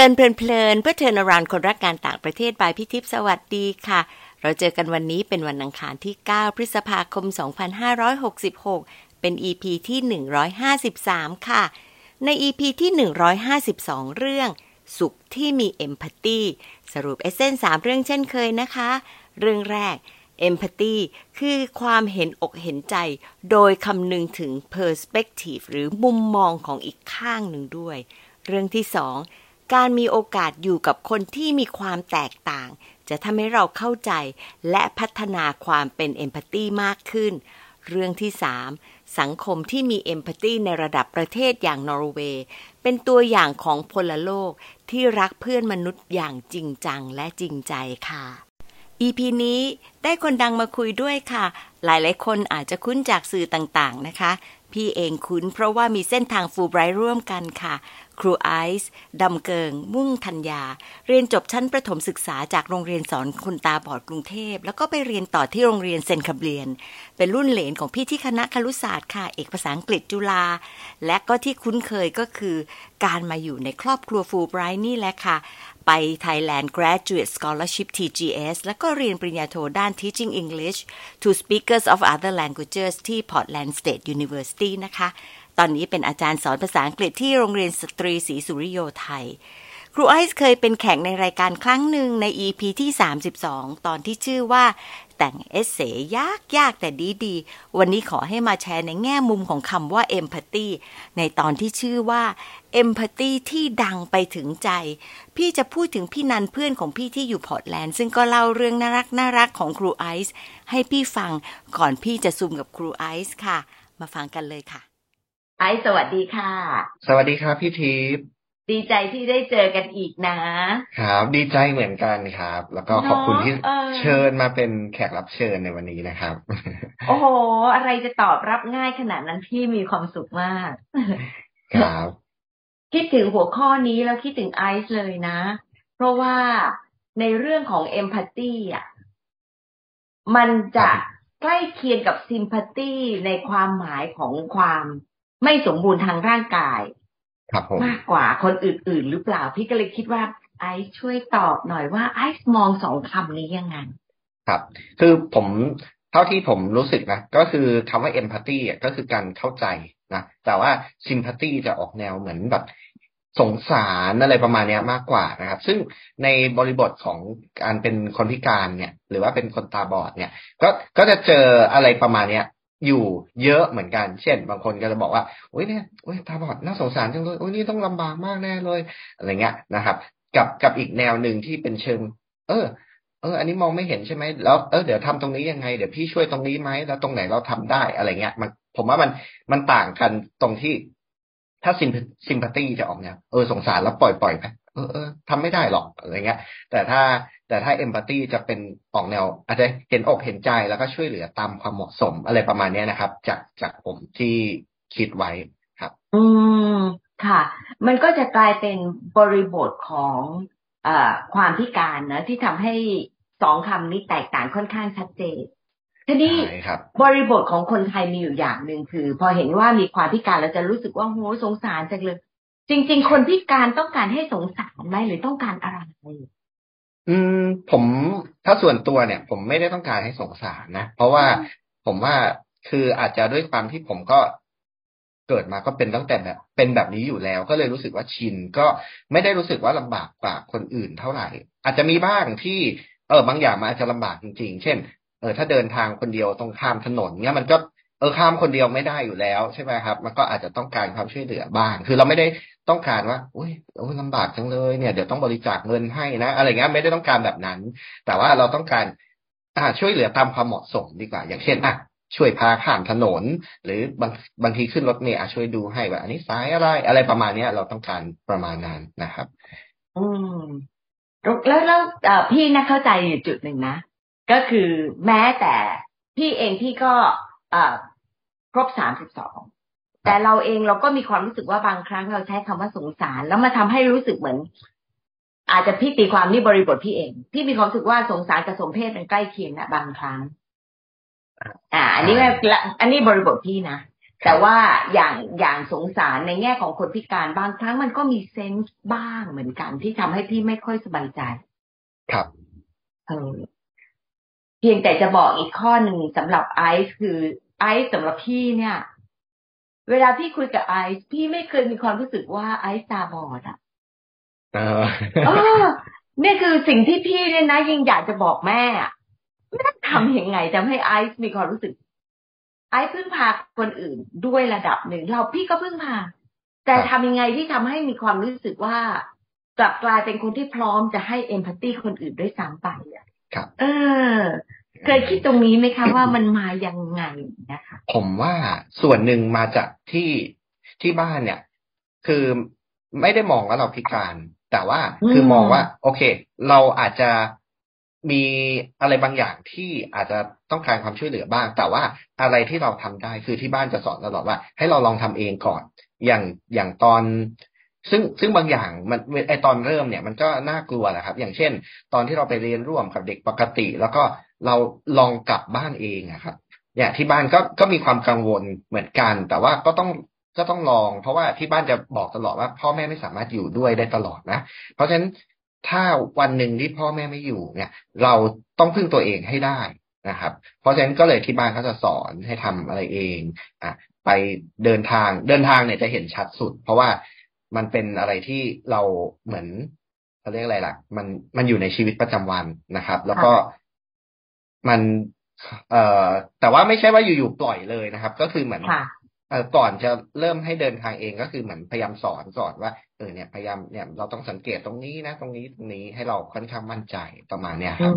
ลินเพลินเพลินเพื่อเทินรานคนรักการต่างประเทศบายพิทิพสวัสดีค่ะ เราเจอกันวันนี้เป็นวันอังคารที่ 9 พฤษภาคม 2566 เป็น EP ที่ 153 ค่ะ ใน EP ที่ 152 เรื่อง สุขที่มีเอมพัตตีสรุปเอเซนสามเรื่องเช่นเคยนะคะ เรื่องแรก Empathy คือความเห็นอกเห็นใจ โดยคำนึงถึง perspective หรือมุมมองของอีกข้างหนึ่งด้วย เรื่องที่สอง การมีโอกาสอยู่กับคนที่มีความแตกต่าง จะทำให้เราเข้าใจและพัฒนาความเป็น Empathy มากขึ้น เรื่องที่สามสังคมที่มี Empathy ในระดับประเทศอย่างนอร์เวย์ เป็นตัวอย่างของพลโลกที่รักเพื่อนมนุษย์อย่างจริงจังและจริงใจค่ะ EP นี้ได้คนดังมาคุยด้วยค่ะ หลายๆ คนอาจจะคุ้นจากสื่อต่างๆนะคะ พี่เองคุ้นเพราะว่ามีเส้นทางฟูไบรท์ร่วมกันค่ะ ครูไอซ์ดำเกิง มุ่งธัญญา เรียนจบชั้นประถมศึกษาจากโรงเรียนสอนคนตาบอดกรุงเทพ แล้วก็ไปเรียนต่อที่โรงเรียนเซนคาเบียน เป็นรุ่นเหลนของพี่ที่คณะครุศาสตร์ค่ะ เอกภาษาอังกฤษจุฬาและก็ที่คุ้นเคยก็คือ การมาอยู่ในครอบครัวฟูไบรท์นี่แหละค่ะไป Thailand Graduate Scholarship TGS แล้วก็เรียนปริญญาโทด้าน Teaching English to Speakers of Other Languages ที่ Portland State University นะคะ ตอนนี้เป็นอาจารย์สอนภาษาอังกฤษที่โรงเรียนสตรีศรีสุริโยไทย ครูไอซ์เคยเป็นแขกในรายการครั้งหนึ่งใน EP ที่ 32 ตอนที่ชื่อว่าแต่ง essay ยากยากแต่ดีดีๆวันนี้ขอให้มาแชร์ในแง่มุมของคำว่า empathy ในตอนที่ชื่อว่า empathy ที่ดังไปถึงใจ พี่จะพูดถึงพี่นันเพื่อนของพี่ที่อยู่พอร์ตแลนด์ ซึ่งก็เล่าเรื่องน่ารักน่ารักของครูไอซ์ให้พี่ฟังก่อนพี่จะซูมกับครูไอซ์ค่ะ มาฟังกันเลยค่ะ ไอซ์สวัสดีค่ะ สวัสดีครับพี่ทิพย์ดีใจที่ได้เจอกันอีกนะ ครับ ดีใจเหมือนกันครับ แล้วก็ขอบคุณที่เนอะเออเชิญมาเป็นแขกรับเชิญในวันนี้นะครับ โอ้โห อะไรจะตอบรับง่ายขนาดนั้นพี่มีความสุขมาก ครับ คิดถึงหัวข้อนี้แล้วคิดถึงไอซ์เลยนะ เพราะว่าในเรื่องของเอมพัตตีอะ มันจะใกล้เคียงกับซิมพัตตีในความหมายของความ ไม่สมบูรณ์ทางร่างกาย ครับผมมากกว่าคนอื่น ๆ หรือเปล่า พี่ก็เลยคิดว่า ไอซ์ช่วยตอบหน่อยว่าไอซ์มองสองคำนี้ยังไง ครับ คือผมเท่าที่ผมรู้สึกนะ ก็คือคำว่า empathy อะก็คือการเข้าใจนะแต่ว่า sympathy จะออกแนวเหมือนแบบสงสารอะไรประมาณเนี้ยมากกว่านะครับ ซึ่งในบริบทของการเป็นคนพิการเนี่ย หรือว่าเป็นคนตาบอดเนี่ย ก็ก็จะเจออะไรประมาณเนี้ย อยู่เยอะเหมือนกัน เช่น บางคนก็จะบอกว่าโอ้ยเนี่ยโอ้ยตาบอดน่าสงสารจังเลยโอ้ยนี่ต้องลำบากมากแน่เลยอะไรเงี้ยนะครับ กับกับอีกแนวหนึ่งที่เป็นเชิง เออ เออ อันนี้มองไม่เห็นใช่ไหมแล้วเออเดี๋ยวทำตรงนี้ยังไงเดี๋ยวพี่ช่วยตรงนี้ไหมแล้วตรงไหนเราทำได้อะไรเงี้ย มันผมว่ามันมันต่างกันตรงที่ถ้าซิมซิมพัตตีจะออกแนวเออสงสารแล้วปล่อยปล่อยไป เออเออทำไม่ได้หรอกอะไรเงี้ย แต่ถ้าแต่ถ้าเอมพัตตีจะเป็นออกแนว อาจจะเห็นอกเห็นใจแล้วก็ช่วยเหลือตามความเหมาะสมอะไรประมาณเนี้ยนะครับ จากจากผมที่คิดไว้ครับ อืมค่ะ มันก็จะกลายเป็นบริบทของเอ่อความพิการนะที่ทำให้สองคำนี้แตกต่างค่อนข้างชัดเจนทีนี้ใช่ครับบริบทของคนไทยมีอยู่อย่างหนึ่งคือ พอเห็นว่ามีความพิการเราจะรู้สึกว่าโหสงสารจังเลย จริง ๆ คนพิการต้องการให้สงสารไหมหรือต้องการอะไร อืม ผมถ้าส่วนตัวเนี่ย ผมไม่ได้ต้องการให้สงสารนะ เพราะว่าอืมผมว่าคืออาจจะด้วยความที่ผมก็เกิดมาก็เป็นตั้งแต่แบบ เป็นแบบนี้อยู่แล้ว ก็เลยรู้สึกว่าชินก็ไม่ได้รู้สึกว่าลำบากกว่าคนอื่นเท่าไหร่ อาจจะมีบ้างที่เออบางอย่างมันอาจจะลำบากจริง ๆ เช่น เออถ้าเดินทางคนเดียวต้องข้ามถนนเนี่ยมันก็เออข้ามคนเดียวไม่ได้อยู่แล้วใช่ไหมครับ มันก็อาจจะต้องการความช่วยเหลือบ้าง คือเราไม่ได้ ต้องการว่าอุ้ยโอ้ยลำบากจังเลยเนี่ยเดี๋ยวต้องบริจาคเงินให้นะ อะไรเงี้ยไม่ได้ต้องการแบบนั้น แต่ว่าเราต้องการอ่าช่วยเหลือตามความเหมาะสมดีกว่า อย่างเช่นอะช่วยพาข้ามถนน หรือบางบางทีขึ้นรถเมล์อะช่วยดูให้ว่าอันนี้สายอะไร อะไรประมาณเนี้ย เราต้องการประมาณนั้นนะครับ อืมแล้วแล้วพี่นะเข้าใจอยู่จุดหนึ่งนะ ก็คือแม้แต่พี่เองพี่ก็ครบสามสิบสอง แต่เราเองเราก็มีความรู้สึกว่าบางครั้งเราใช้คำว่าสงสาร แล้วมาทำให้รู้สึกเหมือน อาจจะพี่ตีความนี่บริบทพี่เอง พี่มีความรู้สึกว่าสงสารกับสมเพศมันใกล้เคียงนะบางครั้ง อ่า อันนี้ใช่แบบอันนี้บริบทพี่นะแต่ว่าอย่างอย่างสงสารในแง่ของคนพิการบางครั้งมันก็มีเซนส์บ้างเหมือนกัน ที่ทำให้พี่ไม่ค่อยสบายใจ ครับเออเพียงแต่จะบอกอีกข้อหนึ่งสำหรับไอซ์คือไอซ์สำหรับพี่เนี่ย เวลาพี่คุยกับไอซ์พี่ไม่เคยมีความรู้สึกว่าไอซ์ตาบอดอะเออเออนี่คือสิ่งที่พี่เนี่ยนะยังอยากจะบอกแม่อะแม่ทำยังไงทำให้ไอซ์มีความรู้สึก ไอซ์พึ่งพาคนอื่นด้วยระดับหนึ่งเราพี่ก็พึ่งพา แต่ทำยังไงที่ทำให้มีความรู้สึกว่ากลับกลายเป็นคนที่พร้อมจะให้เอมพัตตีคนอื่นด้วยซ้ำไปอะครับเออ เคยคิดตรงนี้ไหมคะว่ามันมายังไงนะคะผมว่าส่วนหนึ่งมาจากที่ที่บ้านเนี่ย คือไม่ได้มองว่าเราพิการ แต่ว่าคือมองว่า โอเค เราอาจจะมีอะไรบางอย่างที่อาจจะต้องการความช่วยเหลือบ้าง แต่ว่าอะไรที่เราทำได้คือที่บ้านจะสอนตลอดว่า ให้เราลองทำเองก่อน อย่างอย่างตอน ซึ่งซึ่งบางอย่างมันไอตอนเริ่มเนี่ย มันก็น่ากลัวแหละครับ อย่างเช่น ตอนที่เราไปเรียนร่วมกับเด็กปกติ แล้วก็ เราลองกลับบ้านเองอะครับเนี่ยที่บ้านก็ก็มีความกังวลเหมือนกัน แต่ว่าก็ต้องก็ต้องลอง เพราะว่าที่บ้านจะบอกตลอดว่า พ่อแม่ไม่สามารถอยู่ด้วยได้ตลอดนะ เพราะฉะนั้นถ้าวันหนึ่งที่พ่อแม่ไม่อยู่เนี่ย เราต้องพึ่งตัวเองให้ได้นะครับ เพราะฉะนั้นก็เลยที่บ้านเขาจะสอนให้ทำอะไรเองอะไปเดินทางเดินทางเนี่ยจะเห็นชัดสุด เพราะว่ามันเป็นอะไรที่เราเหมือนเขาเรียกอะไรล่ะ มันมันอยู่ในชีวิตประจำวันนะครับ แล้วก็ มันเอ่อแต่ว่าไม่ใช่ว่าอยู่ๆปล่อยเลยนะครับ ก็คือเหมือนเอ่อก่อนจะเริ่มให้เดินทางเองก็คือเหมือนพยายามสอนก่อนว่าเออเนี่ยพยายามเนี่ยเราต้องสังเกตตรงนี้นะตรงนี้ตรงนี้ให้เราค่อนข้างมั่นใจประมาณเนี้ยครับ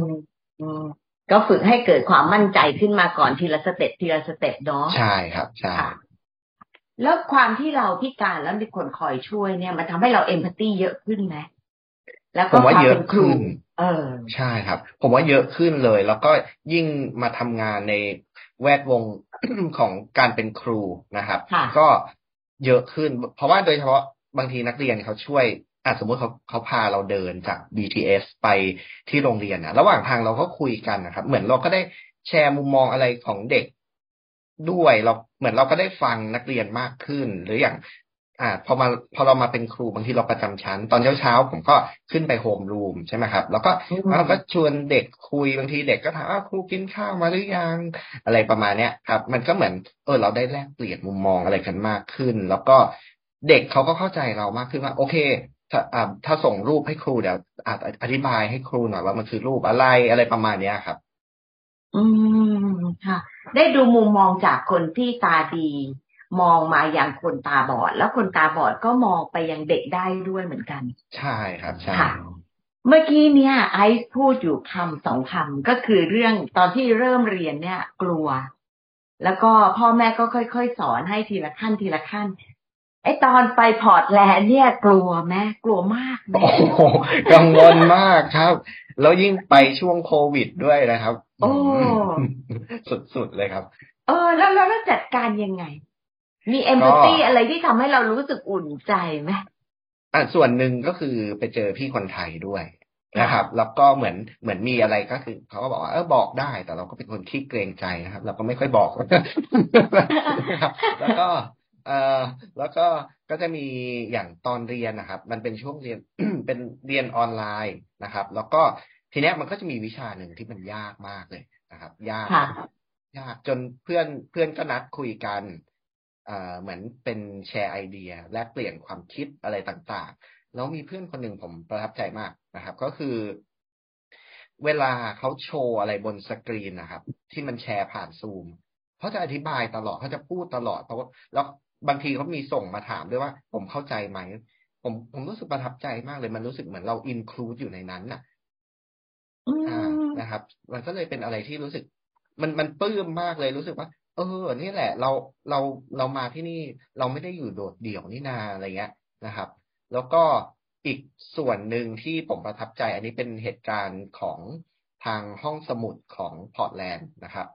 ก็ฝึกให้เกิดความมั่นใจขึ้นมาก่อนทีละ step ทีละ step เนาะใช่ครับใช่แล้วความที่เราพิการแล้วมีคนคอยช่วยเนี่ย มันทำให้เรา empathy เยอะขึ้นไหมแล้วก็ความเป็นครูเออ ใช่ครับ ผมว่าเยอะขึ้นเลย แล้วก็ยิ่งมาทำงานในแวดวงของการเป็นครูนะครับ ก็เยอะขึ้น เพราะว่าโดยเฉพาะบางทีนักเรียนเขาช่วยอาสมมติเขาเขาพาเราเดินจาก BTS ไปที่โรงเรียนนะระหว่างทางเราก็คุยกันนะครับ เหมือนเราก็ได้แชร์มุมมองอะไรของเด็กด้วยเราเหมือนเราก็ได้ฟังนักเรียนมากขึ้น หรืออย่าง อ่าพอมาพอเรามาเป็นครูบางทีเราประจำชั้น ตอนเช้าเช้าผมก็ขึ้นไปโฮมรูมใช่ไหมครับ แล้วก็เราก็ชวนเด็กคุยบางทีเด็กก็ถามครูกินข้าวมาหรือยังอะไรประมาณเนี้ยครับ มันก็เหมือนเออเราได้แลกเปลี่ยนมุมมองอะไรกันมากขึ้น แล้วก็เด็กเขาก็เข้าใจเรามากขึ้นว่าโอเคถ้าอ่าถ้าส่งรูปให้ครูเดี๋ยวอธิบายให้ครูหน่อยว่ามันคือรูปอะไรอะไรประมาณเนี้ยครับ อืมค่ะ ได้ดูมุมมองจากคนที่ตาดี มองมาอย่างคนตาบอด แล้วคนตาบอดก็มองไปยังเด็กได้ด้วยเหมือนกัน ใช่ครับใช่เมื่อกี้เนี่ยไอซ์พูดอยู่คำสองคำก็คือเรื่องตอนที่เริ่มเรียนเนี่ย กลัว แล้วก็พ่อแม่ก็ค่อยๆสอนให้ทีละขั้นทีละขั้นไอตอนไปพอร์ตแลนด์เนี่ย กลัวไหมกลัวมากโอ้กังวลมากครับ แล้วยิ่งไปช่วงโควิดด้วยนะครับ โอ้ สุดๆเลยครับ เออ แล้วเราจัดการยังไง มีเอมพัตตีอะไรที่ทำให้เรารู้สึกอุ่นใจไหมอ่าส่วนหนึ่งก็คือไปเจอพี่คนไทยด้วยนะครับ แล้วก็เหมือนเหมือนมีอะไรก็คือเขาก็บอกว่าเออบอกได้ แต่เราก็เป็นคนที่เกรงใจนะครับ เราก็ไม่ค่อยบอกแล้วก็เออแล้วก็ก็จะมีอย่างตอนเรียนนะครับ มันเป็นช่วงเรียนเป็นเรียนออนไลน์นะครับ แล้วก็ทีเนี้ยมันก็จะมีวิชาหนึ่งที่มันยากมากเลยนะครับ ยาก ยากจนเพื่อนเพื่อนก็นัดคุยกันอ่า เหมือนเป็นแชร์ไอเดียแลกเปลี่ยนความคิดอะไรต่างๆ แล้วมีเพื่อนคนหนึ่งผมประทับใจมากนะครับ ก็คือ เวลาเขาโชว์อะไรบนสกรีนนะครับ ที่มันแชร์ผ่านซูมเขาจะอธิบายตลอดเขาจะพูดตลอดเพราะว่าแล้วบางทีเขามีส่งมาถามด้วยว่า ผมเข้าใจไหมผมผมรู้สึกประทับใจมากเลย มันรู้สึกเหมือนเราอินคลูดอยู่ในนั้นน่ะอ่านะครับ มันก็เลยเป็นอะไรที่รู้สึก มันมันปลื้มมากเลยรู้สึกว่า เออนี่แหละ เราเราเรามาที่นี่เราไม่ได้อยู่โดดเดี่ยวนี่นาอะไรเงี้ยนะครับ แล้วก็อีกส่วนหนึ่งที่ผมประทับใจ อันนี้เป็นเหตุการณ์ของทางห้องสมุดของพอร์ตแลนด์นะครับ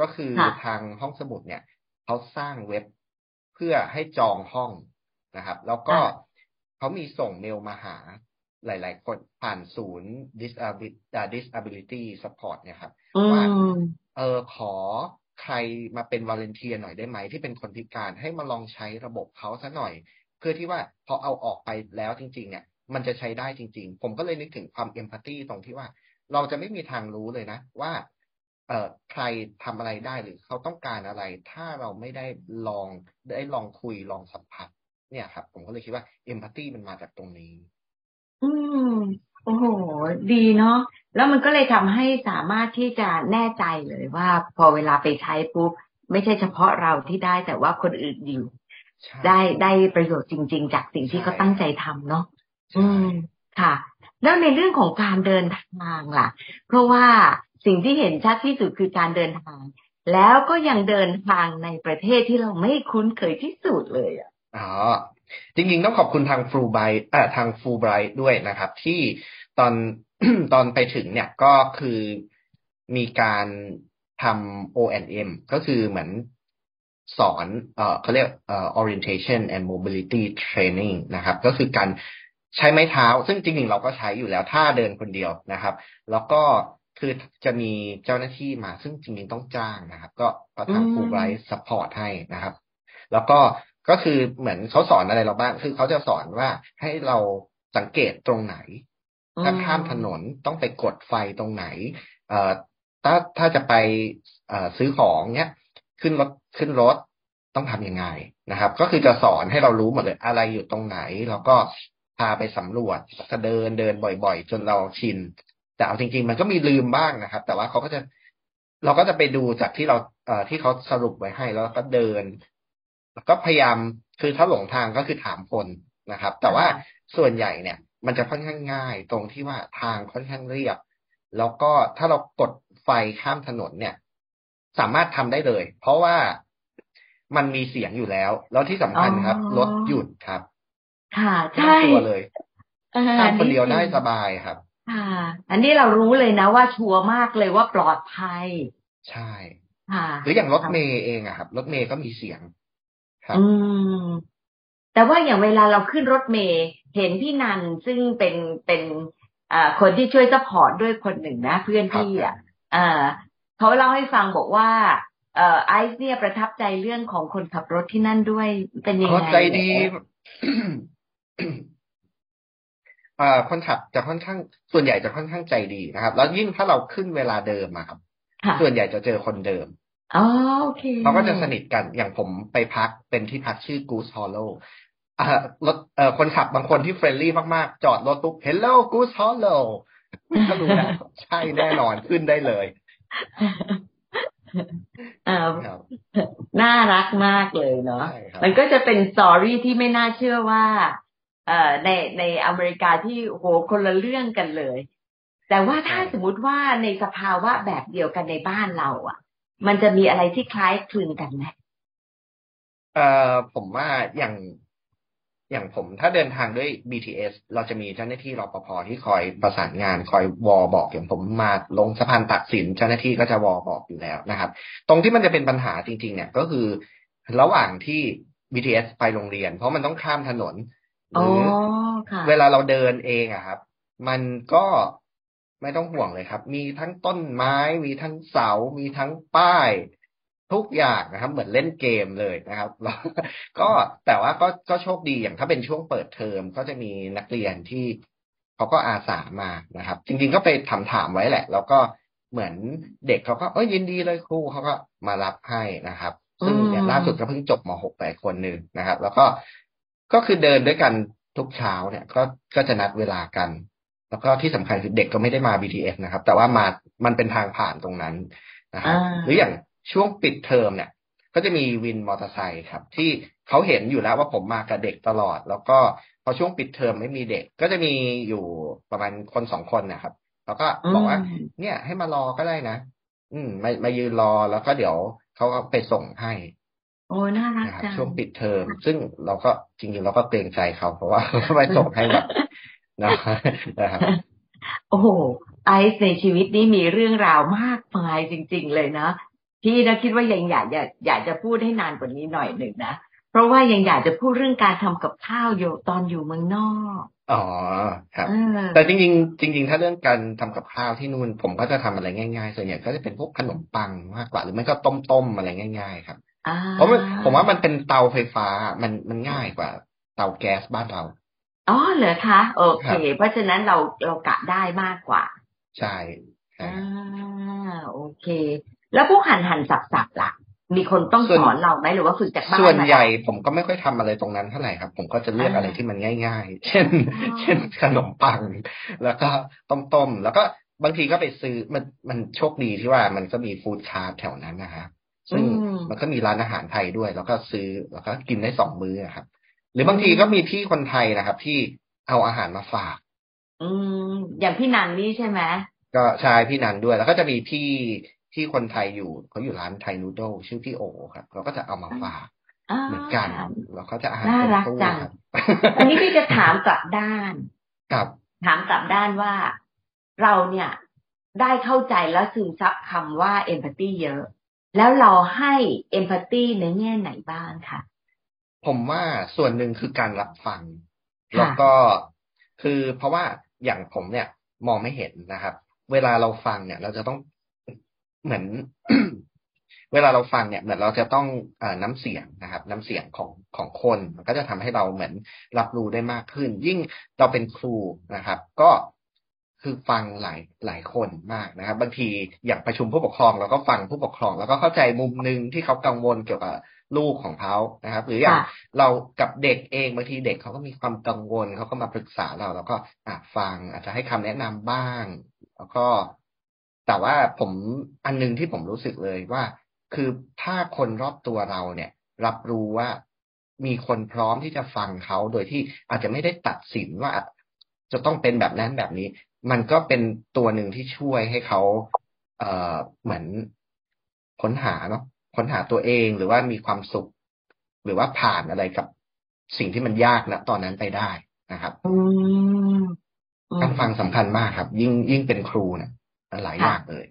ก็คือทางห้องสมุดเนี่ยเขาสร้างเว็บเพื่อให้จองห้องนะครับ แล้วก็เขามีส่งเมลมาหาหลาย ๆ คนผ่านศูนย์ disability support เนี่ยครับว่าเออขอ ใครมาเป็นวอลเนเทียหน่อยได้ไหมที่เป็นคนพิการให้มาลองใช้ระบบเขาซะหน่อย เพื่อที่ว่าพอเอาออกไปแล้วจริง ๆ เนี่ย มันจะใช้ได้จริง ๆ ผมก็เลยนึกถึงความเอมพัตตีตรงที่ว่า เราจะไม่มีทางรู้เลยนะ ว่าเอ่อใครทำอะไรได้หรือเขาต้องการอะไร ถ้าเราไม่ได้ลองได้ลองคุยลองสัมผัส เนี่ยครับ ผมก็เลยคิดว่าเอมพัตตีมันมาจากตรงนี้ อืมโอ้โห ดีเนาะ แล้วมันก็เลยทำให้สามารถที่จะแน่ใจเลยว่า พอเวลาไปใช้ปุ๊บไม่ใช่เฉพาะเราที่ได้แต่ว่าคนอื่นอยู่ใช่ได้ได้ประโยชน์จริง ๆ จากสิ่งที่ใช่เขาตั้งใจทำเนาะใช่อืมค่ะ แล้วในเรื่องของการเดินทางล่ะ เพราะว่าสิ่งที่เห็นชัดที่สุดคือการเดินทาง แล้วก็ยังเดินทางในประเทศที่เราไม่คุ้นเคยที่สุดเลยอะอ๋อจริงๆต้องขอบคุณทางฟูไบเอ่อทางฟูไบรท์ด้วยนะครับ ที่ตอน ตอนไปถึงเนี่ยก็คือมีการทำ O&M ก็คือเหมือนสอนเอ่อเขาเรียกเอ่อ orientation and mobility training นะครับ ก็คือการใช้ไม้เท้า ซึ่งจริงๆเราก็ใช้อยู่แล้วถ้าเดินคนเดียวนะครับ แล้วก็คือจะมีเจ้าหน้าที่มา ซึ่งจริงๆต้องจ้างนะครับ ก็ก็ทางอืมฟูไบรท์ support ให้นะครับ แล้วก็ก็คือเหมือนเขาสอนอะไรเราบ้าง คือเขาจะสอนว่าให้เราสังเกตตรงไหน ถ้าข้ามถนนต้องไปกดไฟตรงไหน เอ่อถ้าถ้าจะไปเอ่อซื้อของเนี้ย ขึ้นรถขึ้นรถต้องทำยังไงนะครับ ก็คือจะสอนให้เรารู้หมดเลยอะไรอยู่ตรงไหน แล้วก็พาไปสำรวจก็เดินเดินบ่อยๆ จนเราชิน แต่เอาจริง ๆ มันก็มีลืมบ้างนะครับ แต่ว่าเขาก็จะเราก็จะไปดูจากที่เราเอ่อที่เขาสรุปไว้ให้แล้วก็เดิน แล้วก็พยายามคือถ้าหลงทางก็คือถามคนนะครับ แต่ว่าส่วนใหญ่เนี่ย มันจะค่อนข้างง่าย ตรงที่ว่าทางค่อนข้างเรียบ แล้วก็ถ้าเรากดไฟข้ามถนนเนี่ย สามารถทำได้เลย เพราะว่ามันมีเสียงอยู่แล้ว แล้วที่สำคัญครับอ๋อรถหยุดครับ ค่ะใช่ไม่ต้องกลัวเลยเออข้ามคนเดียวจริงได้สบายครับ ค่ะ อันนี้เรารู้เลยนะว่าชัวร์มากเลยว่าปลอดภัย ใช่ค่ะหรืออย่างรถเมย์เองอะครับรถเมย์ก็มีเสียง ครับ อืม แต่ว่าอย่างเวลาเราขึ้นรถเมล์เห็นพี่นันซึ่งเป็นเป็นอ่าคนที่ช่วย support ด้วยคนหนึ่งนะ เพื่อนพี่อะอ่าเขาเล่าให้ฟังบอกว่าเอ่อไอซ์เนี่ยประทับใจเรื่องของคนขับรถที่นั่นด้วยเป็นยังเขาไงใจดีเหรอเอ่อคนขับจะค่อนข้าง ส่วนใหญ่จะค่อนข้างใจดีนะครับ แล้วยิ่งถ้าเราขึ้นเวลาเดิมอะครับค่ะส่วนใหญ่จะเจอคนเดิม อ๋อโอเคเขาก็จะสนิทกันอย่างผมไปพักเป็นที่พักชื่อ Goose Hollow อ่ารถเอ่อคนขับบางคนที่เฟรนลี่มากๆ จอดรถปุ๊บ Hello Goose Hollow ก็รู้แล้วใช่แน่นอนขึ้นได้เลยเอ่อครับน่ารักมากเลยเนาะใช่ครับมันก็จะเป็นสตอรี่ที่ไม่น่าเชื่อว่าเอ่อในในอเมริกาที่โหคนละเรื่องกันเลย แต่ว่าถ้าสมมุติว่าในสภาวะแบบเดียวกันในบ้านเรา อะ มันจะมีอะไรที่คล้ายคลึงกันไหมเอ่อผมว่าอย่างอย่างผมถ้าเดินทางด้วย BTS เราจะมีเจ้าหน้าที่รปภที่คอยประสานงาน คอยวอบอก อย่างผมมาลงสะพานตักสินเจ้าหน้าที่ก็จะวอบอกอยู่แล้วนะครับ ตรงที่มันจะเป็นปัญหาจริง ๆ เนี่ยก็คือ ระหว่างที่ BTS ไปโรงเรียน เพราะมันต้องข้ามถนนหอ๋อรือค่ะเวลาเราเดินเองอะครับ มันก็ ไม่ต้องห่วงเลยครับ มีทั้งต้นไม้ มีทั้งเสา มีทั้งป้าย ทุกอย่างนะครับ เหมือนเล่นเกมเลยนะครับแล้วก็แต่ว่าก็ก็โชคดีอย่างถ้าเป็นช่วงเปิดเทอมก็จะมีนักเรียนที่เขาก็อาสามานะครับ จริง ๆ ก็ไปถามถามๆไว้แหละ แล้วก็เหมือนเด็กเขาก็เอ้ยยินดีเลยครูเขาก็มารับให้นะครับซึ่งเนี่ยอืมล่าสุดก็เพิ่งจบม .6 ไปคนหนึ่งนะครับ แล้วก็ก็คือเดินด้วยกันทุกเช้าเนี่ย ก็ก็จะนัดเวลากัน แล้วก็ที่สำคัญคือเด็กก็ไม่ได้มา BTS นะครับ แต่ว่ามามันเป็นทางผ่านตรงนั้นนะครับอ่าหรืออย่างช่วงปิดเทอมเนี่ย ก็จะมีวินมอเตอร์ไซค์ครับ ที่เขาเห็นอยู่แล้วว่าผมมากับเด็กตลอด แล้วก็พอช่วงปิดเทอมไม่มีเด็ก ก็จะมีอยู่ประมาณคนสองคนนะครับ แล้วก็บอกว่าอืมเนี่ย ให้มารอก็ได้นะ อืมมามายืนรอแล้วก็เดี๋ยวเขาก็ไปส่งให้โอ้น่ารักนะครับจังช่วงปิดเทอม ซึ่งเราก็จริงๆเราก็เกรงใจเขาเพราะว่าเขาไปส่งให้แบบ นะนะครับโอ้โหไอซ์ในชีวิตนี้มีเรื่องราวมากมายจริง ๆ เลยนะพี่นะคิดว่ายังอยากอยากอยากจะพูดให้นานกว่านี้หน่อยหนึ่งนะเพราะว่ายังอยากจะพูดเรื่องการทำกับข้าวอยู่ตอนอยู่เมืองนอกอ๋อครับเออแต่จริงๆจริง ๆ ถ้าเรื่องการทำกับข้าวที่นู่นผมก็จะทำอะไรง่ายๆส่วนใหญ่ก็จะเป็นพวกขนมปังมากกว่าหรือไม่ก็ต้มๆอะไรง่าย ๆ ครับอ่าเพราะมันผมว่ามันเป็นเตาไฟฟ้ามันมันง่ายกว่า เตาแก๊สบ้านเรา อ๋อเหรอคะโอเคครับเพราะฉะนั้นเราเรากะได้มากกว่า ใช่ใช่อ่าโอเค แล้วพวกหั่นหั่นสับสับๆล่ะ มีคนต้องสอนเราไหมหรือว่าฝึกจากบ้านส่วนมาใหญ่ผมก็ไม่ค่อยทำอะไรตรงนั้นเท่าไหร่ครับ ผมก็จะเลือกอ่าอะไรที่มันง่าย ๆ เช่นอ๋อเช่นขนมปัง แล้วก็ต้มๆแล้วก็บางทีก็ไปซื้อมันมันโชคดีที่ว่ามันก็มีฟู้ดคาร์ทแถวนั้นนะครับซึ่งอืมมันก็มีร้านอาหารไทยด้วย แล้วก็ซื้อแล้วก็กินได้สองมื้ออะครับ หรือบางทีก็มีพี่คนไทยนะครับ ที่เอาอาหารมาฝาก อืม อย่างพี่นันนี่ใช่ไหมก็ใชายพี่นันด้วย แล้วก็จะมีพี่ที่คนไทยอยู่เขาอยู่ร้านไทยนูโดลชื่อพี่โอครับเขาก็จะเอามาฝากอ่าเหมือนกันแล้วเขาจะอาหารน่าเต็มรักตู้จังครับอันนี้พี่จะถามกลับด้านครับถามกลับด้านว่าเราเนี่ยได้เข้าใจและซึมซับคำว่าเอมพัตตีเยอะ แล้วเราให้เอมพัตตีในแง่ไหนบ้างคะ ผมว่าส่วนหนึ่งคือการรับฟังค่ะแล้วก็คือเพราะว่าอย่างผมเนี่ยมองไม่เห็นนะครับ เวลาเราฟังเนี่ย เราจะต้องเหมือน เวลาเราฟังเนี่ยเหมือนเราจะต้องเอ่อน้ำเสียงนะครับ น้ำเสียงของของคนมันก็จะทำให้เราเหมือนรับรู้ได้มากขึ้น ยิ่งเราเป็นครูนะครับ ก็คือฟังหลายหลายคนมากนะครับ บางทีอย่างประชุมผู้ปกครองเราก็ฟังผู้ปกครอง แล้วก็เข้าใจมุมหนึ่งที่เขากังวลเกี่ยวกับ ลูกของเขานะครับ หรืออย่างค่ะเรากับเด็กเองบางทีเด็กเขาก็มีความกังวลเขาก็มาปรึกษาเราแล้วก็อะฟังอาจจะให้คำแนะนำบ้าง แล้วก็ แต่ว่าผมอันหนึงที่ผมรู้สึกเลยว่า คือถ้าคนรอบตัวเราเนี่ย รับรู้ว่ามีคนพร้อมที่จะฟังเขาโดยที่อาจจะไม่ได้ตัดสินว่าจะต้องเป็นแบบนั้นแบบนี้ มันก็เป็นตัวหนึ่งที่ช่วยให้เขาเอ่อเหมือนค้นหาเนาะ ค้นหาตัวเองหรือว่ามีความสุข หรือว่าผ่านอะไรกับสิ่งที่มันยากนะตอนนั้นไปได้นะครับอืมอืมการฟังสำคัญมากครับ ยิ่งยิ่งเป็นครูเนี่ยหลายอย่างเลย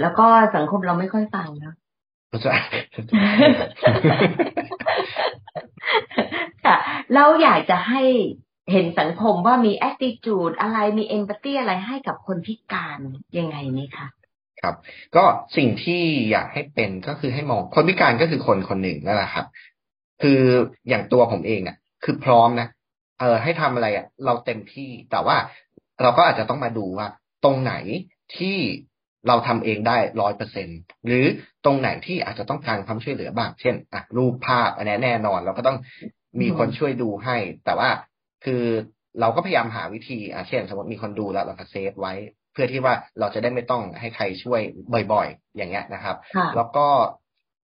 แล้วก็สังคมเราไม่ค่อยฟังเนอะใช่ค่ะ เราอยากจะให้เห็นสังคมว่ามี attitude อะไรมี empathy อะไรให้กับคนพิการยังไงนี่คะ ครับ ก็สิ่งที่อยากให้เป็นก็คือให้มองคนพิการก็คือคนคนหนึ่งนั่นแหละครับ คืออย่างตัวผมเองอะ คือพร้อมนะเออให้ทำอะไรอะ เราเต็มที่แต่ว่าเราก็อาจจะต้องมาดูว่า ตรงไหนที่เราทำเองได้ร้อยเปอร์เซ็นหรือตรงไหนที่อาจจะต้องการความช่วยเหลือบ้าง เช่นอะรูปภาพอันนี้แน่นอน เราก็ต้องมีคนช่วยดูให้ แต่ว่าคือเราก็พยายามหาวิธีอะเช่น สมมติมีคนดูแล้วเราก็เซฟไว้ พื่อที่ว่าเราจะได้ไม่ต้องให้ใครช่วยบ่อย ๆ อย่างเงี้ยนะครับค่ะแล้วก็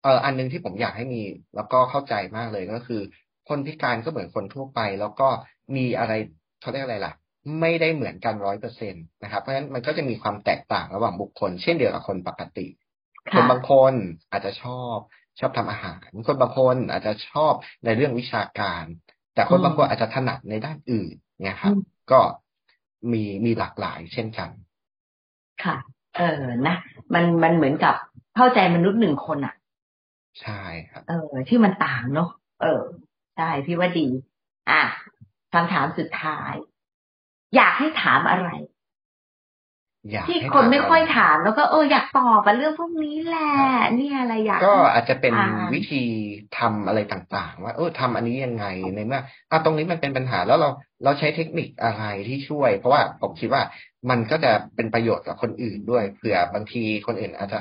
เอออันหนึงที่ผมอยากให้มีแล้วก็เข้าใจมากเลยก็คือ คนพิการก็เหมือนคนทั่วไป แล้วก็มีอะไรเขาเรียกอะไรล่ะ ไม่ได้เหมือนกันร้อยเปอร์เซ็นตนะครับเพราะฉะนั้นมันก็จะมีความแตกต่างระหว่างบุคคล เช่นเดียวกับคนปกติ คนค่ะบางคนอาจจะชอบชอบทำอาหาร คนบางคนอาจจะชอบในเรื่องวิชาการ แต่คนอืมบางคนอาจจะถนัดในด้านอื่นเนี่ยครับอืมก็มีมีหลากหลายเช่นกัน ค่ะ เออนะมันมันเหมือนกับเข้าใจมนุษย์หนึ่งคนอะ ใช่ครับ เออ ที่มันต่างเนาะเออใช่พี่ว่าดี อะคำถามสุดท้าย อยากให้ถามอะไรอยากที่ให้คนถามไม่ค่อยอะไรถามแล้วก็เอออยากตอบอะเรื่องพวกนี้แหละเนี่ยอะไรอยากก็อาจจะเป็นอ่าวิธีทำอะไรต่างๆ ว่า เออทำอันนี้ยังไงในเมื่ออะตรงนี้มันเป็นปัญหาแล้วเราเราใช้เทคนิคอะไรที่ช่วย เพราะว่าผมคิดว่า มันก็จะเป็นประโยชน์กับคนอื่นด้วยเผื่อบางทีคนอื่นอาจจะ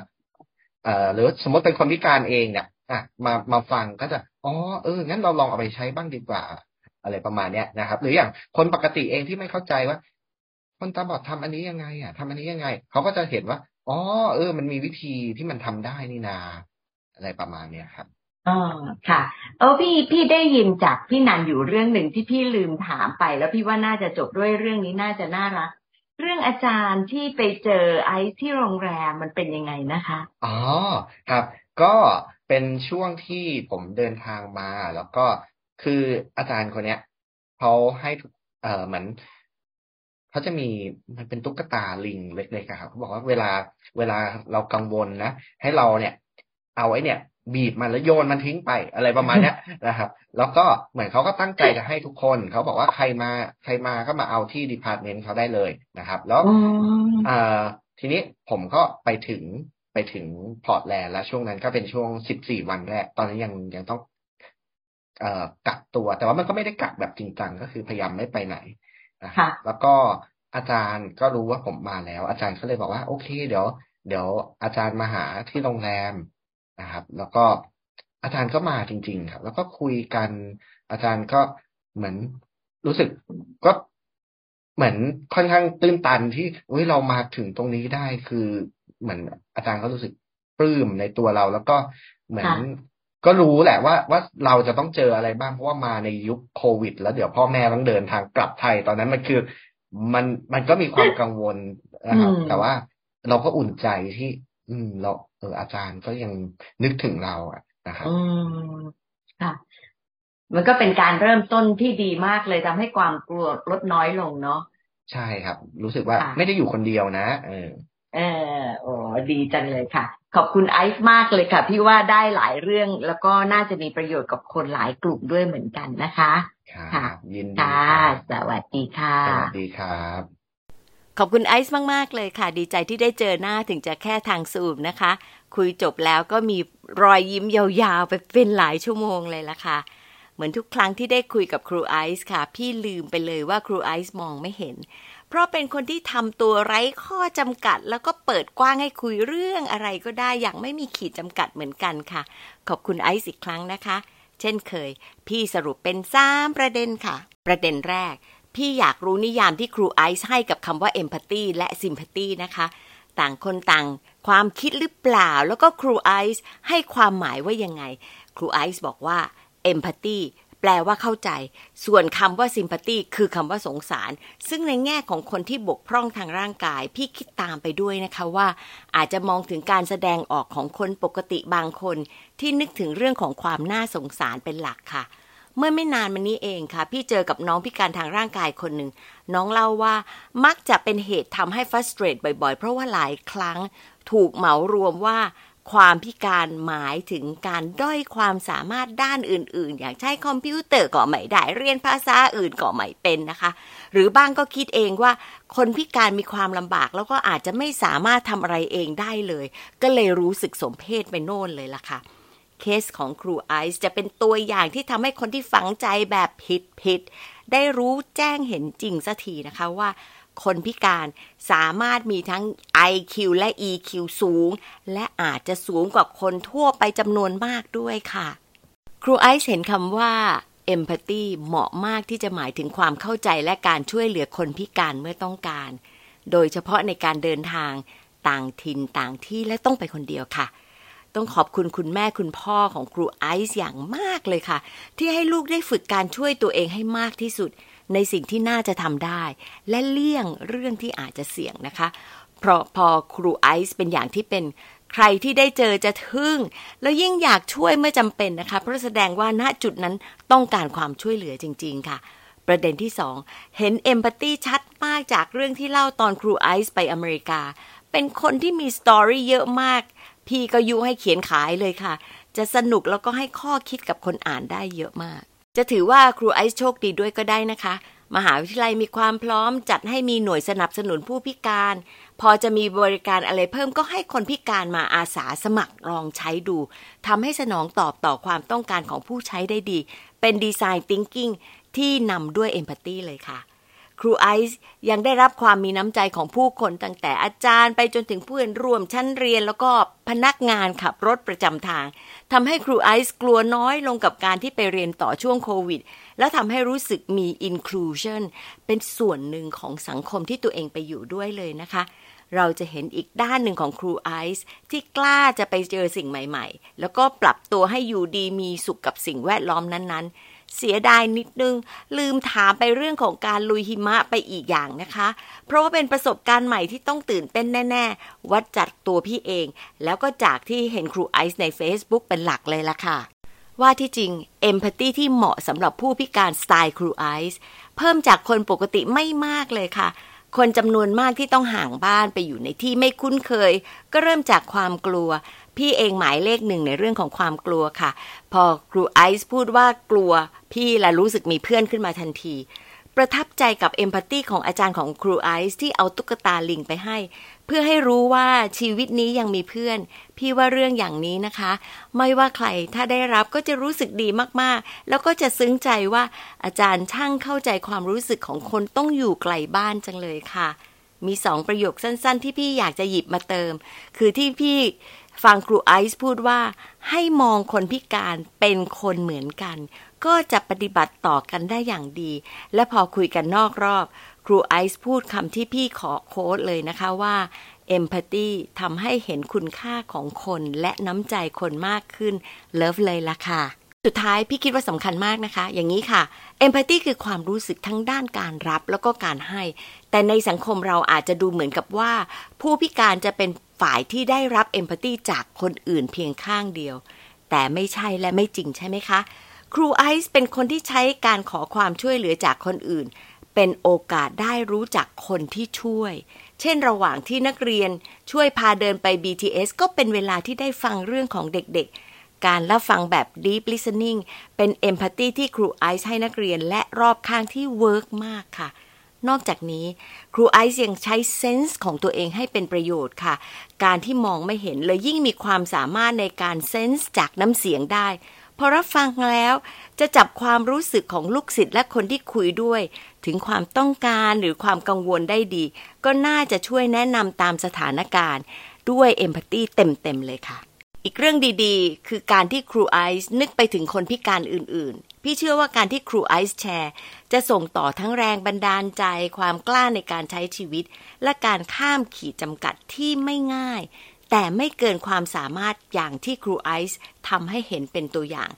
เอ่อหรือสมมติเป็นคนพิการเองเนี่ยอะมามาฟังก็จะอ๋อเอองั้นเราลองเอาไปใช้บ้างดีกว่า อะไรประมาณเนี้ยนะครับ หรืออย่างคนปกติเองที่ไม่เข้าใจว่า คนตาบอดทำอันนี้ยังไง อะทำอันนี้ยังไงเขาก็จะเห็นว่าอ๋อเออ มันมีวิธีที่มันทำได้นี่นา อะไรประมาณเนี้ยครับอ๋อค่ะ เออพี่พี่ได้ยินจากพี่นันอยู่เรื่องหนึ่งที่พี่ลืมถามไป แล้วพี่ว่าน่าจะจบด้วยเรื่องนี้น่าจะน่ารัก เรื่องอาจารย์ที่ไปเจอไอซ์ที่โรงแรมมันเป็นยังไงนะคะ อ๋อครับ ก็เป็นช่วงที่ผมเดินทางมา แล้วก็คืออาจารย์คนเนี้ยเขาให้ทุกเออเหมือนเขาจะมีมันเป็นตุ๊กตาลิงเล็กๆครับเขาบอกว่าเวลาเวลาเรากังวลนะให้เราเนี่ย เอาไอ้เนี่ย บีบมันแล้วโยนมันทิ้งไปอะไรประมาณนี้นะครับ แล้วก็เหมือนเขาก็ตั้งใจจะให้ทุกคนเขาบอกว่าใครมาใครมาก็มาเอาที่ department เขาได้เลยนะครับ แล้วอ่าทีนี้ผมก็ไปถึงไปถึงพอร์ตแลนด์แล้วช่วงนั้นก็เป็นช่วงสิบสี่วันแรก ตอนนั้นยังยังต้องเอ่อกักตัว แต่ว่ามันก็ไม่ได้กักแบบจริงจังก็คือพยายามไม่ไปไหนนะครับแล้วก็อาจารย์ก็รู้ว่าผมมาแล้ว อาจารย์ก็เลยบอกว่า โอเค เดี๋ยว เดี๋ยวอาจารย์มาหาที่โรงแรม นะครับ แล้วก็อาจารย์ก็มาจริง ๆ ครับ แล้วก็คุยกันอาจารย์ก็เหมือนรู้สึกก็เหมือนค่อนข้างตื้นตันที่เฮ้ยเรามาถึงตรงนี้ได้คือเหมือนอาจารย์ก็รู้สึกปลื้มในตัวเรา แล้วก็เหมือนก็รู้แหละว่าว่าเราจะต้องเจออะไรบ้างเพราะว่ามาในยุคโควิด แล้วเดี๋ยวพ่อแม่ต้องเดินทางกลับไทยตอนนั้นมันคือมันมันก็มีความกังวลนะครับแต่ว่าเราก็อุ่นใจที่ อืม เรา เอออาจารย์ก็ยังนึกถึงเราอะนะครับอืมค่ะ มันก็เป็นการเริ่มต้นที่ดีมากเลยทำให้ความกลัวลดน้อยลงเนาะใช่ครับ รู้สึกว่าไม่ได้อยู่คนเดียวนะ เออ เออโอ้ดีจังเลยค่ะ ขอบคุณไอซ์มากเลยค่ะ พี่ว่าได้หลายเรื่องแล้วก็น่าจะมีประโยชน์กับคนหลายกลุ่มด้วยเหมือนกันนะคะ ค่ะยินดีค่ะ สวัสดีค่ะ สวัสดีครับ ขอบคุณไอซ์มาก ๆ เลยค่ะ ดีใจที่ได้เจอหน้าถึงจะแค่ทางซูมนะคะ คุยจบแล้วก็มีรอยยิ้มยาวๆ ไปเป็นหลายชั่วโมงเลยละค่ะ เหมือนทุกครั้งที่ได้คุยกับครูไอซ์ค่ะ พี่ลืมไปเลยว่าครูไอซ์มองไม่เห็น เพราะเป็นคนที่ทำตัวไร้ข้อจำกัด แล้วก็เปิดกว้างให้คุยเรื่องอะไรก็ได้อย่างไม่มีขีดจำกัดเหมือนกันค่ะ ขอบคุณไอซ์อีกครั้งนะคะ เช่นเคย พี่สรุปเป็นสามประเด็นค่ะ ประเด็นแรก พี่อยากรู้นิยามที่ครูไอซ์ให้กับคำว่า empathy และ sympathy นะคะ ต่างคนต่างความคิดหรือเปล่า แล้วก็ครูไอซ์ให้ความหมายว่ายังไง ครูไอซ์บอกว่า empathy แปลว่าเข้าใจ ส่วนคำว่า sympathy คือคำว่าสงสาร ซึ่งในแง่ของคนที่บกพร่องทางร่างกาย พี่คิดตามไปด้วยนะคะว่า อาจจะมองถึงการแสดงออกของคนปกติบางคน ที่นึกถึงเรื่องของความน่าสงสารเป็นหลักค่ะ เมื่อไม่นานมานี้เองค่ะ พี่เจอกับน้องพิการทางร่างกายคนหนึ่ง น้องเล่าว่ามักจะเป็นเหตุทำให้ฟัสเตรตบ่อยๆ เพราะว่าหลายครั้งถูกเหมารวมว่าความพิการหมายถึงการด้อยความสามารถด้านอื่น ๆ อย่างใช้คอมพิวเตอร์ก็ไม่ได้เรียนภาษาอื่นก็ไม่เป็นนะคะ หรือบ้างก็คิดเองว่า คนพิการมีความลำบาก แล้วก็อาจจะไม่สามารถทำอะไรเองได้เลย ก็เลยรู้สึกสมเพศไปโน่นเลยล่ะค่ะ เคสของครูไอซ์จะเป็นตัวอย่างที่ทำให้คนที่ฝังใจแบบผิดๆได้รู้แจ้งเห็นจริงสักทีนะคะว่าคนพิการสามารถมีทั้ง IQ และ EQ สูง และอาจจะสูงกว่าคนทั่วไปจำนวนมากด้วยค่ะ ครูไอซ์เห็นคำว่า empathy เหมาะมากที่จะหมายถึงความเข้าใจและการช่วยเหลือคนพิการเมื่อต้องการ โดยเฉพาะในการเดินทางต่างถิ่นต่างที่และต้องไปคนเดียวค่ะ ต้องขอบคุณคุณแม่คุณพ่อของครูไอซ์อย่างมากเลยค่ะ ที่ให้ลูกได้ฝึกการช่วยตัวเองให้มากที่สุด ในสิ่งที่น่าจะทำได้ และเลี่ยงเรื่องที่อาจจะเสี่ยงนะคะ เพราะพอครูไอซ์เป็นอย่างที่เป็นใครที่ได้เจอจะทึ่ง แล้วยิ่งอยากช่วยเมื่อจำเป็นนะคะ เพราะแสดงว่าณจุดนั้นต้องการความช่วยเหลือจริง ๆ ค่ะ ประเด็นที่สองเห็นเอมพัตตีชัดมากจากเรื่องที่เล่าตอนครูไอซ์ไปอเมริกา เป็นคนที่มีสตอรี่เยอะมาก พี่ก็ยุให้เขียนขายเลยค่ะ จะสนุกแล้วก็ให้ข้อคิดกับคนอ่านได้เยอะมาก จะถือว่าครูไอซ์โชคดีด้วยก็ได้นะคะ มหาวิทยาลัยมีความพร้อมจัดให้มีหน่วยสนับสนุนผู้พิการ พอจะมีบริการอะไรเพิ่มก็ให้คนพิการมาอาสาสมัครลองใช้ดูทำให้สนองตอบต่อความต้องการของผู้ใช้ได้ดี เป็นดีไซน์ทิงกิ้งที่นำด้วยเอมพัตตีเลยค่ะ ครูไอซ์ยังได้รับความมีน้ำใจของผู้คนตั้งแต่อาจารย์ไปจนถึงเพื่อนร่วมชั้นเรียนแล้วก็พนักงานขับรถประจำทางทำให้ครูไอซ์กลัวน้อยลงกับการที่ไปเรียนต่อช่วงโควิด แล้วทำให้รู้สึกมี inclusion เป็นส่วนหนึ่งของสังคมที่ตัวเองไปอยู่ด้วยเลยนะคะ เราจะเห็นอีกด้านหนึ่งของครูไอซ์ที่กล้าจะไปเจอสิ่งใหม่ ๆ แล้วก็ปรับตัวให้อยู่ดีมีสุขกับสิ่งแวดล้อมนั้นๆ เสียดายนิดนึง ลืมถามไปเรื่องของการลุยหิมะไปอีกอย่างนะคะ เพราะว่าเป็นประสบการณ์ใหม่ที่ต้องตื่นเต้นแน่ ๆ วัดจัดตัวพี่เอง แล้วก็จากที่เห็นครูไอซ์ใน Facebook เป็นหลักเลยล่ะค่ะ ว่าที่จริงเอมพัตตีที่เหมาะสำหรับผู้พิการสไตล์ครูไอซ์เพิ่มจากคนปกติไม่มากเลยค่ะ คนจำนวนมากที่ต้องห่างบ้านไปอยู่ในที่ไม่คุ้นเคย ก็เริ่มจากความกลัว พี่เองหมายเลขหนึ่งในเรื่องของความกลัวค่ะ พอครูไอซ์พูดว่ากลัว พี่ละรู้สึกมีเพื่อนขึ้นมาทันที ประทับใจกับเอมพัตตีของอาจารย์ของครูไอซ์ที่เอาตุ๊กตาลิงไปให้ เพื่อให้รู้ว่าชีวิตนี้ยังมีเพื่อน พี่ว่าเรื่องอย่างนี้นะคะ ไม่ว่าใครถ้าได้รับก็จะรู้สึกดีมากๆ แล้วก็จะซึ้งใจว่าอาจารย์ช่างเข้าใจความรู้สึกของคนต้องอยู่ไกลบ้านจังเลยค่ะ มีสองประโยคสั้นๆ ที่พี่อยากจะหยิบมาเติม คือที่พี่ฟังครูไอซ์พูดว่า ให้มองคนพิการเป็นคนเหมือนกัน ก็จะปฏิบัติต่อกันได้อย่างดี และพอคุยกันนอกรอบ รูไอซ์พูดคำที่พี่ขอโค้ดเลยนะคะว่า empathy ทำให้เห็นคุณค่าของคนและน้ำใจคนมากขึ้นเลิฟเลยละค่ะ สุดท้ายพี่คิดว่าสำคัญมากนะคะ อย่างนี้ค่ะ empathy คือความรู้สึกทั้งด้านการรับแล้วก็การให้ แต่ในสังคมเราอาจจะดูเหมือนกับว่า ผู้พิการจะเป็นฝ่ายที่ได้รับ empathy จากคนอื่นเพียงข้างเดียว แต่ไม่ใช่และไม่จริงใช่ไหมคะ ครูไอซ์เป็นคนที่ใช้การขอความช่วยเหลือจากคนอื่น เป็นโอกาสได้รู้จักคนที่ช่วย เช่นระหว่างที่นักเรียนช่วยพาเดินไป BTS ก็เป็นเวลาที่ได้ฟังเรื่องของเด็กๆ การรับฟังแบบ deep listening เป็น empathy ที่ครูไอซ์ให้นักเรียนและรอบข้างที่ work มากค่ะนอกจากนี้ ครูไอซ์ยังใช้เซนส์ของตัวเองให้เป็นประโยชน์ค่ะ การที่มองไม่เห็นเลยยิ่งมีความสามารถในการเซนส์จากน้ำเสียงได้ พอรับฟังแล้ว จะจับความรู้สึกของลูกศิษย์และคนที่คุยด้วย ถึงความต้องการหรือความกังวลได้ดี ก็น่าจะช่วยแนะนำตามสถานการณ์ ด้วยเอมพัตตีเต็มๆเลยค่ะ อีกเรื่องดีๆ คือการที่ครูไอซ์นึกไปถึงคนพิการอื่นๆ พี่เชื่อว่าการที่ครูไอซ์แชร์ จะส่งต่อทั้งแรงบันดาลใจ ความกล้าในการใช้ชีวิต และการข้ามขีดจำกัดที่ไม่ง่าย แต่ไม่เกินความสามารถอย่างที่ครูไอซ์ทำให้เห็นเป็นตัวอย่าง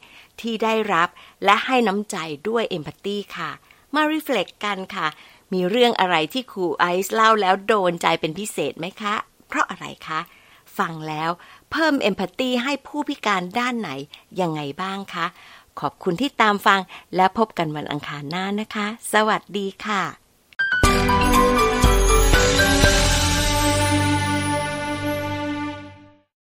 ที่ได้รับและให้น้ำใจด้วยเอมพัตตีค่ะ มารีเฟล็กกันค่ะ มีเรื่องอะไรที่ครูไอซ์เล่าแล้วโดนใจเป็นพิเศษไหมคะ เพราะอะไรคะ ฟังแล้วเพิ่มเอมพัตตีให้ผู้พิการด้านไหน ยังไงบ้างคะ ขอบคุณที่ตามฟังและพบกันวันอังคารหน้านะคะ สวัสดีค่ะ